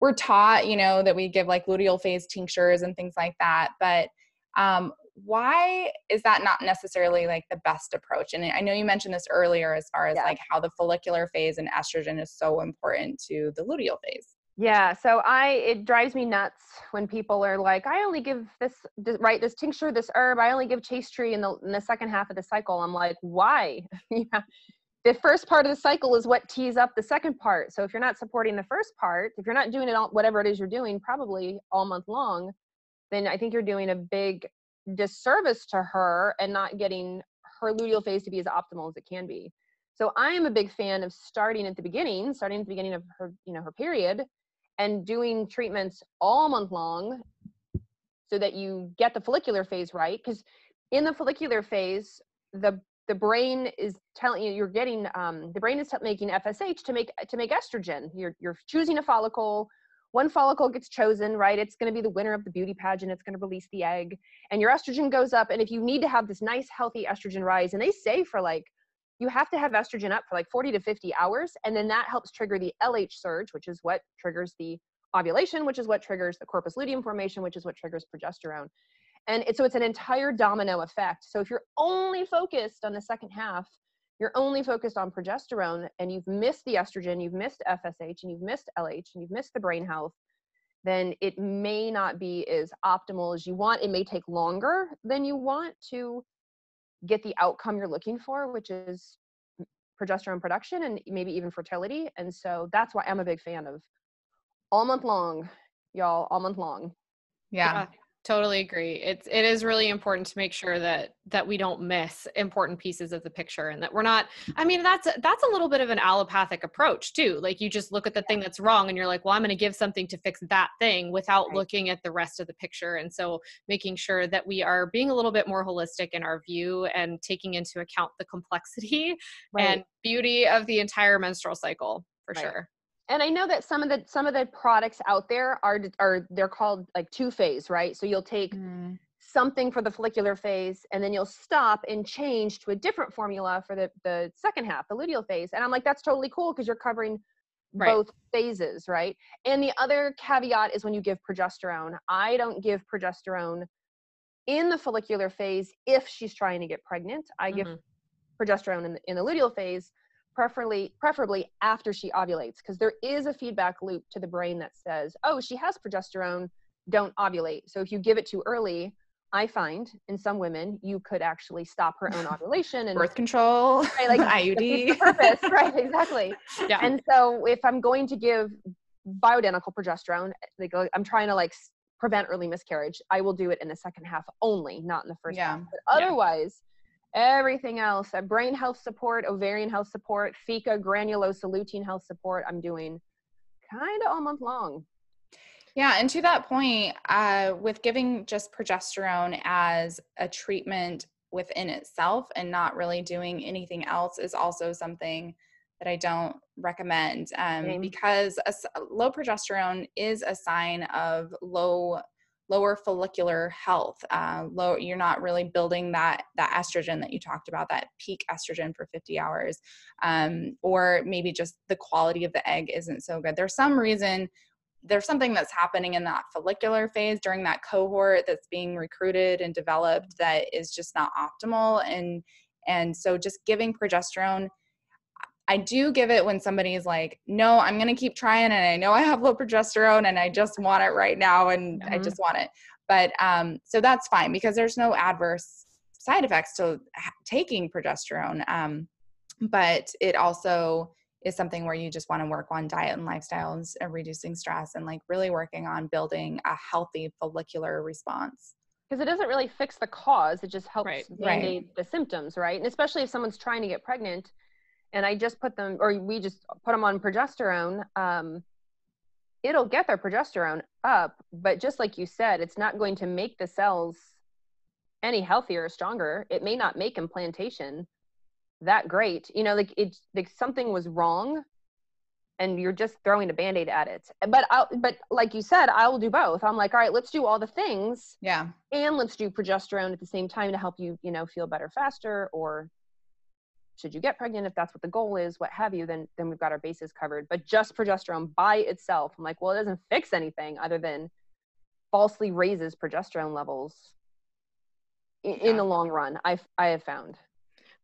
were taught, you know, that we give like luteal phase tinctures and things like that. But um, why is that not necessarily like the best approach? And i know you mentioned this earlier as far as yeah. like how the follicular phase and estrogen is so important to the luteal phase. Yeah so i it drives me nuts when people are like i only give this, right this tincture this herb i only give chaste tree in the in the second half of the cycle. I'm like why? Yeah the first part of the cycle is what tees up the second part. So if you're not supporting the first part if you're not doing it all whatever it is you're doing probably all month long then i think you're doing a big disservice to her and not getting her luteal phase to be as optimal as it can be. So I am a big fan of starting at the beginning, starting at the beginning of her, you know, her period and doing treatments all month long so that you get the follicular phase right because in the follicular phase the the brain is telling you you're getting um, the brain is making FSH to make to make estrogen. You're you're choosing a follicle one follicle gets chosen, right? It's going to be the winner of the beauty pageant. It's going to release the egg, and your estrogen goes up. And if you need to have this nice, healthy estrogen rise, and they say for like, you have to have estrogen up for like 40 to 50 hours, and then that helps trigger the LH surge, which is what triggers the ovulation, which is what triggers the corpus luteum formation, which is what triggers progesterone. And it, so it's an entire domino effect. So if you're only focused on the second half, you're only focused on progesterone and you've missed the estrogen, you've missed FSH, and you've missed LH, and you've missed the brain health, then it may not be as optimal as you want. It may take longer than you want to get the outcome you're looking for, which is progesterone production and maybe even fertility. And so that's why I'm a big fan of all month long, y'all, all month long. Yeah. yeah totally agree it's it is really important to make sure that that we don't miss important pieces of the picture and that we're not i mean that's that's a little bit of an allopathic approach too like you just look at the thing that's wrong and you're like well i'm going to give something to fix that thing without right. looking at the rest of the picture and so making sure that we are being a little bit more holistic in our view and taking into account the complexity right. and beauty of the entire menstrual cycle for right. sure and I know that some of the some of the products out there are are they're called like two phase, right? So you'll take mm. something for the follicular phase, and then you'll stop and change to a different formula for the the second half, the luteal phase. And I'm like, that's totally cool because you're covering right. both phases, right? And the other caveat is when you give progesterone. I don't give progesterone in the follicular phase if she's trying to get pregnant. I mm-hmm. give progesterone in the, in the luteal phase preferably preferably after she ovulates because there is a feedback loop to the brain that says oh she has progesterone don't ovulate. So if you give it too early i find in some women you could actually stop her own ovulation and birth control right, like iud purpose right exactly. Yeah. And so if i'm going to give bioidentical progesterone like i'm trying to like prevent early miscarriage i will do it in the second half only not in the first yeah. half. But otherwise everything else, uh, brain health support, ovarian health support, theca, granulosa lutein health support, I'm doing kind of all month long. Yeah, and to that point, uh, with giving just progesterone as a treatment within itself and not really doing anything else is also something that I don't recommend um, because a, low progesterone is a sign of low lower follicular health uh, low you're not really building that that estrogen that you talked about that peak estrogen for 50 hours um, or maybe just the quality of the egg isn't so good. There's some reason there's something that's happening in that follicular phase during that cohort that's being recruited and developed that is just not optimal and and so just giving progesterone I do give it when somebody's like, no, I'm going to keep trying. And I know I have low progesterone and I just want it right now. And mm-hmm. I just want it. But um, so that's fine because there's no adverse side effects to taking progesterone. Um, but it also is something where you just want to work on diet and lifestyles and reducing stress and like really working on building a healthy follicular response because it doesn't really fix the cause it just helps right. band-aid right. the symptoms right and especially if someone's trying to get pregnant and I just put them, or we just put them on progesterone, um, it'll get their progesterone up. But just like you said, it's not going to make the cells any healthier or stronger. It may not make implantation that great. You know, like it's like something was wrong and you're just throwing a band-aid at it but i but like you said i will do both i'm like all right let's do all the things yeah and let's do progesterone at the same time to help you you know feel better faster or should you get pregnant if that's what the goal is what have you then then we've got our bases covered but just progesterone by itself i'm like well it doesn't fix anything other than falsely raises progesterone levels in, yeah. in the long run i i have found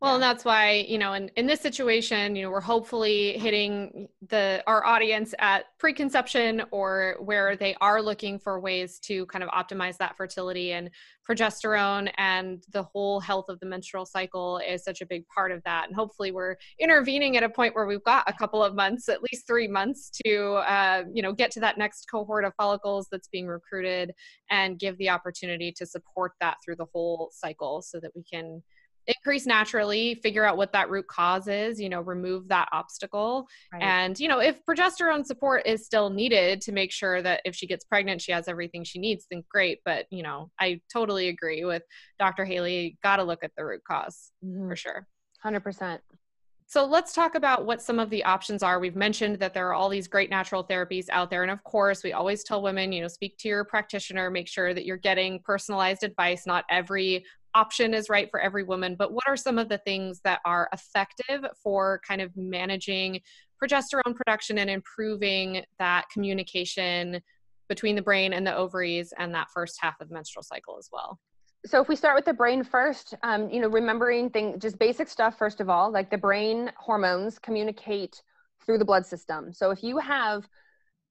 well, and that's why, you know, in, in this situation, you know, we're hopefully hitting the our audience at preconception or where they are looking for ways to kind of optimize that fertility and progesterone and the whole health of the menstrual cycle is such a big part of that. And hopefully we're intervening at a point where we've got a couple of months, at least three months to, uh, you know, get to that next cohort of follicles that's being recruited and give the opportunity to support that through the whole cycle so that we can increase naturally figure out what that root cause is you know remove that obstacle right. and you know if progesterone support is still needed to make sure that if she gets pregnant she has everything she needs then great but you know i totally agree with dr haley got to look at the root because mm-hmm. for sure 100% so let's talk about what some of the options are. We've mentioned that there are all these great natural therapies out there. And of course, we always tell women, you know, speak to your practitioner, make sure that you're getting personalized advice. Not every option is right for every woman, but what are some of the things that are effective for kind of managing progesterone production and improving that communication between the brain and the ovaries and that first half of the menstrual cycle as well? So if we start with the brain first, um, you know, remembering things, just basic stuff first of all, like the brain hormones communicate through the blood system. So if you have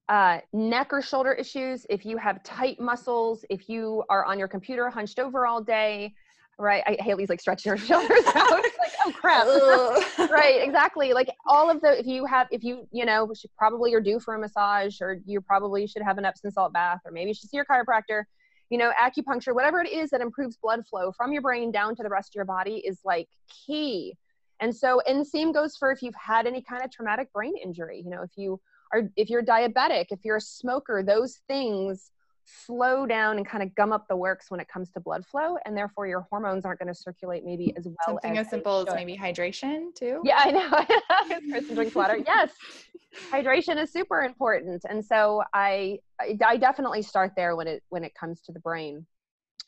uh, neck or shoulder issues, if you have tight muscles, if you are on your computer hunched over all day, right? I, Haley's like stretching her shoulders out. like, oh crap. right, exactly. Like all of the, if you have, if you, you know, probably you're due for a massage or you probably should have an Epsom salt bath or maybe you should see your chiropractor, you know, acupuncture, whatever it is that improves blood flow from your brain down to the rest of your body is like key. And so, and the same goes for if you've had any kind of traumatic brain injury, you know, if you are, if you're diabetic, if you're a smoker, those things slow down and kind of gum up the works when it comes to blood flow and therefore your hormones aren't going to circulate maybe as well something as, as simple as maybe hydration too? Yeah i know kristen drinks water. Yes. Hydration is super important and so I, I definitely start there when it when it comes to the brain.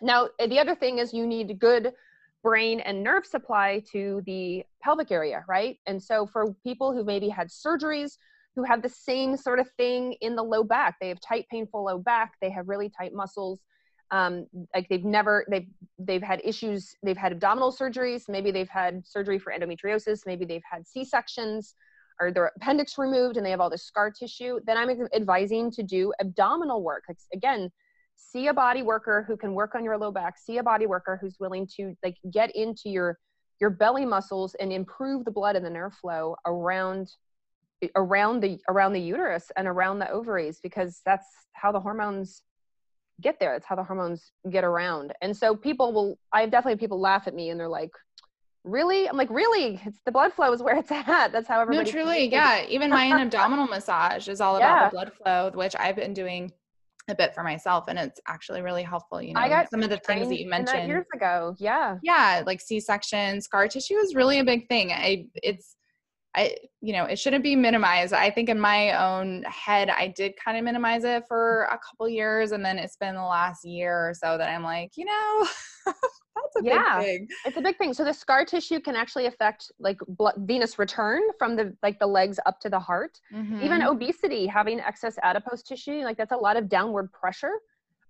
Now eh, the other thing is you need good brain and nerve supply to the pelvic area right? And so for people who maybe had surgeries who have the same sort of thing in the low back. They have tight, painful low back. They have really tight muscles. Um, like they've never they've they've had issues. They've had abdominal surgeries. Maybe they've had surgery for endometriosis. Maybe they've had C sections or their appendix removed and they have all this scar tissue. Then I'm advising to do abdominal work. Like, again, see a body worker who can work on your low back. See a body worker who's willing to like get into your your belly muscles and improve the blood and the nerve flow around around the around the uterus and around the ovaries because that's how the hormones get there it's how the hormones get around and so people will i've definitely people laugh at me and they're like really? I'm like, really? It's the blood flow is where it's at. That's how everybody. No, truly, yeah. Even my abdominal massage is all about Yeah. the blood flow, which I've been doing a bit for myself, and it's actually really helpful. You know, I got some of the things that you mentioned. years ago. Yeah. yeah like c-section scar tissue is really a big thing i it's i you know it shouldn't be minimized i think in my own head i did kind of minimize it for a couple years and then it's been the last year or so that i'm like you know that's a Yeah. big thing It's a big thing. So the scar tissue can actually affect like blood, venous return from the like the legs up to the heart. Even Mhm. obesity, having excess adipose tissue, like that's a lot of downward pressure.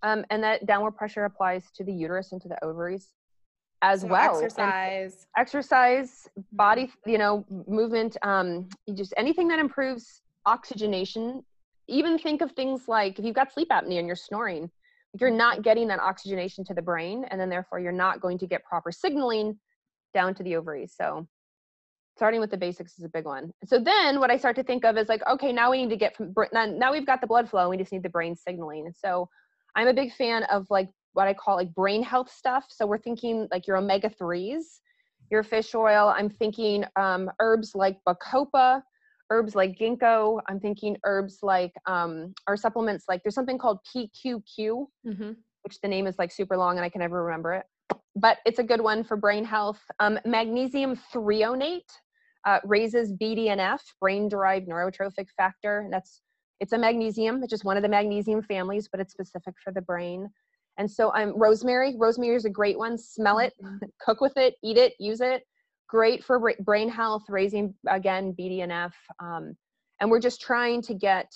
Um, and that downward pressure applies to the uterus and to the ovaries as So well. And exercise exercise, Mm-hmm. body, you know, movement, um, just anything that improves oxygenation. Even think of things like if you've got sleep apnea and you're snoring, you're not getting that oxygenation to the brain, and then therefore you're not going to get proper signaling down to the ovaries. So starting with the basics is a big one. So then what I start to think of is like, okay, now we need to get from now we've got the blood flow, we just need the brain signaling. So I'm a big fan of like what I call like brain health stuff. So we're thinking like your omega threes, your fish oil. I'm thinking um, herbs like bacopa, herbs like ginkgo. I'm thinking herbs like um, or supplements like there's something called PQQ, Mm-hmm. which the name is like super long and I can never remember it. But it's a good one for brain health. Um, magnesium threonate uh, raises BDNF, brain-derived neurotrophic factor. And that's it's a magnesium. It's just one of the magnesium families, but it's specific for the brain. And so I'm rosemary. Rosemary is a great one. Smell it, cook with it, eat it, use it. Great for brain health, raising again BDNF. Um, and we're just trying to get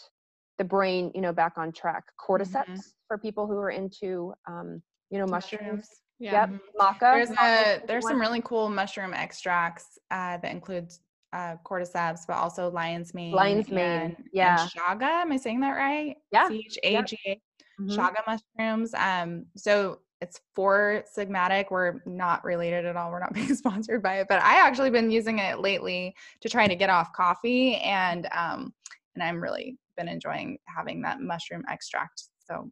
the brain, you know, back on track. Cordyceps for people who are into, um, you know, mushrooms. Yeah. Yep, maca. there's a there's some really cool mushroom extracts uh, that includes uh, cordyceps, but also lion's mane. Lion's mane, and- yeah. And chaga. Am I saying that right? Yeah, C H A G A. Mhm. chaga mushrooms. Um, so it's Four Sigmatic. We're not related at all. We're not being sponsored by it, but I actually been using it lately to try to get off coffee, and um, and I'm really been enjoying having that mushroom extract. So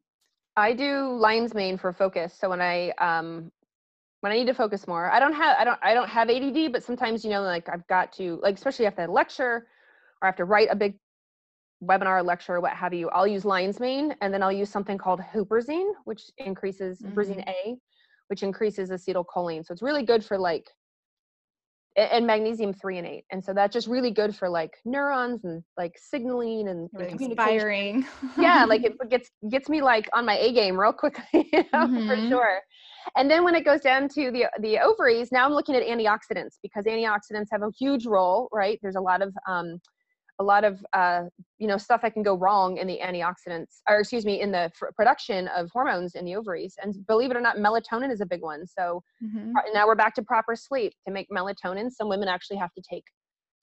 I do lion's mane for focus. So when I um when I need to focus more, I don't have I don't I don't have ADD, but sometimes you know like I've got to like especially after a lecture or I have to write a big webinar lecture what have you. I'll use lion's mane and then I'll use something called huperzine, which increases huperzine A, which increases acetylcholine. So it's really good for like and magnesium threonate, and so that's just really good for like neurons and like signaling and, really inspiring. yeah like it gets gets me like on my a game real quickly you know, for Mhm. sure and then when it goes down to the the ovaries now i'm looking at antioxidants because antioxidants have a huge role right there's a lot of um a lot of uh you know stuff that can go wrong in the antioxidants or excuse me in the fr- production of hormones in the ovaries and believe it or not melatonin is a big one. So Mhm. pro- now we're back to proper sleep. To make melatonin some women actually have to take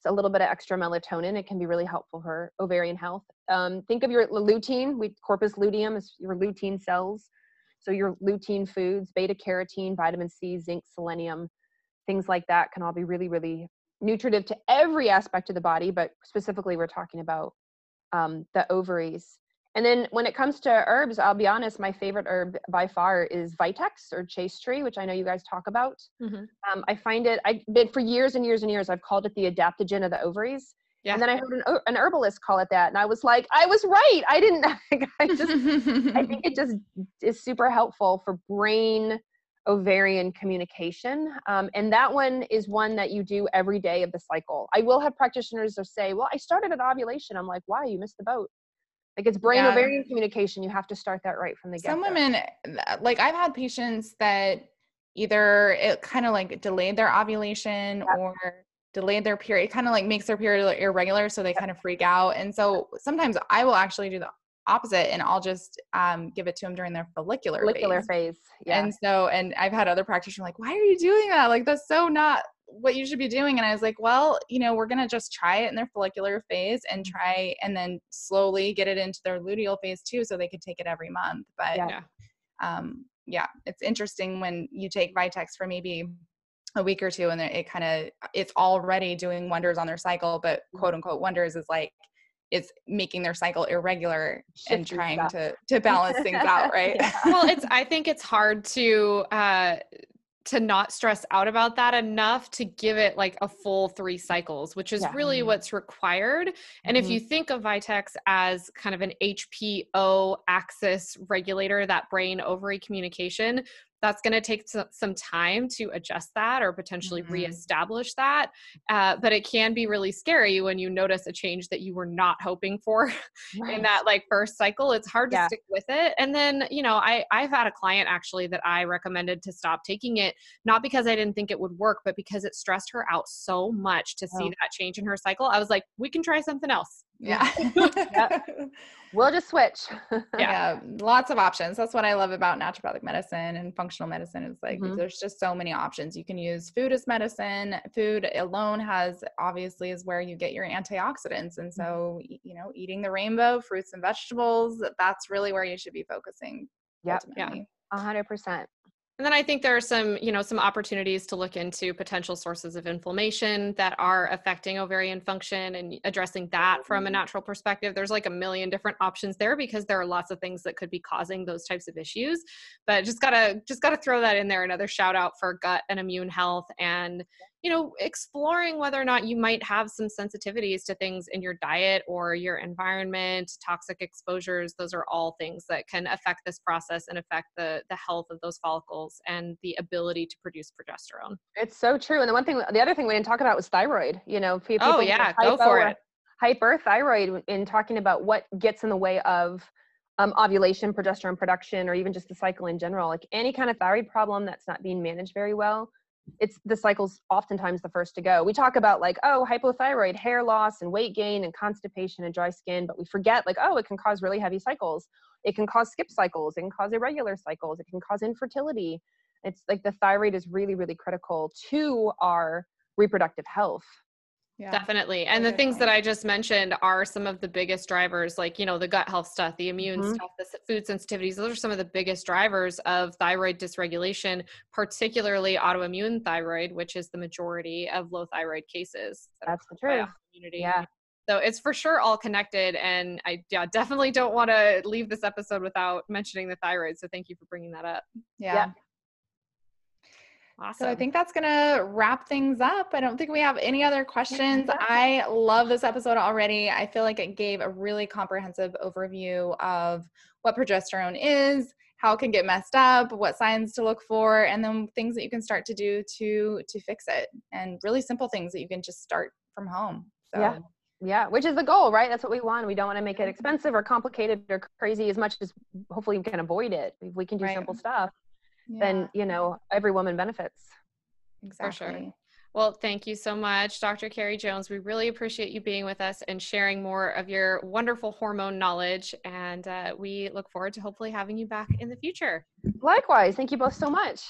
a little bit of extra melatonin. It can be really helpful for ovarian health. Um, think of your lutein. We corpus luteum is your lutein cells. So your lutein foods beta carotene vitamin c zinc selenium things like that can all be really really nutritive to every aspect of the body but specifically we're talking about um, the ovaries and then when it comes to herbs, I'll be honest, my favorite herb by far is Vitex or Chaste Tree, which I know you guys talk about. Mhm. Um, I find it, I've been for years and years and years, I've called it the adaptogen of the ovaries. Yeah. And then I heard an, an herbalist call it that. And I was like, I was right. I didn't, I just, I think it just is super helpful for brain ovarian communication. Um, and that one is one that you do every day of the cycle. I will have practitioners that say, well, I started at ovulation. I'm like, why? You missed the boat. Like it's brain Yeah. ovarian communication. You have to start that right from the get some women uh, like i've had patients that either it kind of like delayed their ovulation Yep. or delayed their period it kind of like makes their period irregular so they kind of freak out and so sometimes i will actually do the opposite and i'll just um, give it to them during their follicular, follicular phase. phase. Yeah. and so and i've had other practitioners like why are you doing that like that's so not what you should be doing and i was like well you know we're going to just try it in their follicular phase and Mm-hmm. try and then slowly get it into their luteal phase too so they could take it every month but Yeah. Yeah. um, yeah, it's interesting when you take Vitex for maybe a week or two and it kind of it's already doing wonders on their cycle, but Mm-hmm. quote unquote wonders is like it's making their cycle irregular and trying stuff. to to balance things out, right? Yeah. well it's i think it's hard to uh to not stress out about that enough to give it like a full three cycles, which is Yeah. really what's required. And if Mhm. you think of Vitex as kind of an HPO axis regulator, that brain ovary communication, that's going to take some time to adjust that or potentially Mhm. reestablish that. Uh, but it can be really scary when you notice a change that you were not hoping for Right. in that like first cycle it's hard to stick with it and then you know i i've had a client actually that i recommended to stop taking it not because i didn't think it would work but because it stressed her out so much to see Oh. that change in her cycle i was like we can try something else Yeah. we'll just switch. yeah. lots of options that's what i love about naturopathic medicine and functional medicine is like Mhm. there's just so many options you can use food as medicine food alone has obviously is where you get your antioxidants and so y- you know eating the rainbow fruits and vegetables that's really where you should be focusing Yep. Yeah. ultimately. A hundred percent. And then I think there are some, you know, some opportunities to look into potential sources of inflammation that are affecting ovarian function and addressing that from a mm-hmm. natural perspective. There's like a million different options there because there are lots of things that could be causing those types of issues. But just gotta just gotta throw that in there. Another shout out for gut and immune health and you know, exploring whether or not you might have some sensitivities to things in your diet or your environment, toxic exposures. Those are all things that can affect this process and affect the the health of those follicles and the ability to produce progesterone. It's so true. And the one thing, the other thing we didn't talk about was thyroid. You know, people Oh yeah, go for it. Hyperthyroid in talking about what gets in the way of um, ovulation, progesterone production, or even just the cycle in general. Like any kind of thyroid problem that's not being managed very well, it's the cycle's oftentimes the first to go. We talk about like, oh, hypothyroid, hair loss and weight gain and constipation and dry skin, but we forget like, oh, it can cause really heavy cycles. It can cause skip cycles. It can cause irregular cycles. It can cause infertility. It's like the thyroid is really, really critical to our reproductive health. Yeah. Definitely. And the things that. I just mentioned are some of the biggest drivers, like, you know, the gut health stuff, the immune Mhm. stuff, the food sensitivities. Those are some of the biggest drivers of thyroid dysregulation, particularly autoimmune thyroid, which is the majority of low thyroid cases. that That's the truth. autoimmunity. Yeah. So it's for sure all connected. And I yeah, definitely don't want to leave this episode without mentioning the thyroid. So thank you for bringing that up. yeah. Awesome. So I think that's gonna wrap things up. I don't think we have any other questions. I love this episode already. I feel like it gave a really comprehensive overview of what progesterone is, how it can get messed up, what signs to look for, and then things that you can start to do to to fix it. And really simple things that you can just start from home. So Yeah. Yeah, which is the goal, right? That's what we want. We don't want to make it mm-hmm. expensive or complicated or crazy as much as hopefully we can avoid it. We can do Right. simple stuff, yeah, then, you know, every woman benefits. exactly. sure. Well, thank you so much, Dr. Carrie Jones. We really appreciate you being with us and sharing more of your wonderful hormone knowledge. And uh, we look forward to hopefully having you back in the future. Likewise. Thank you both so much.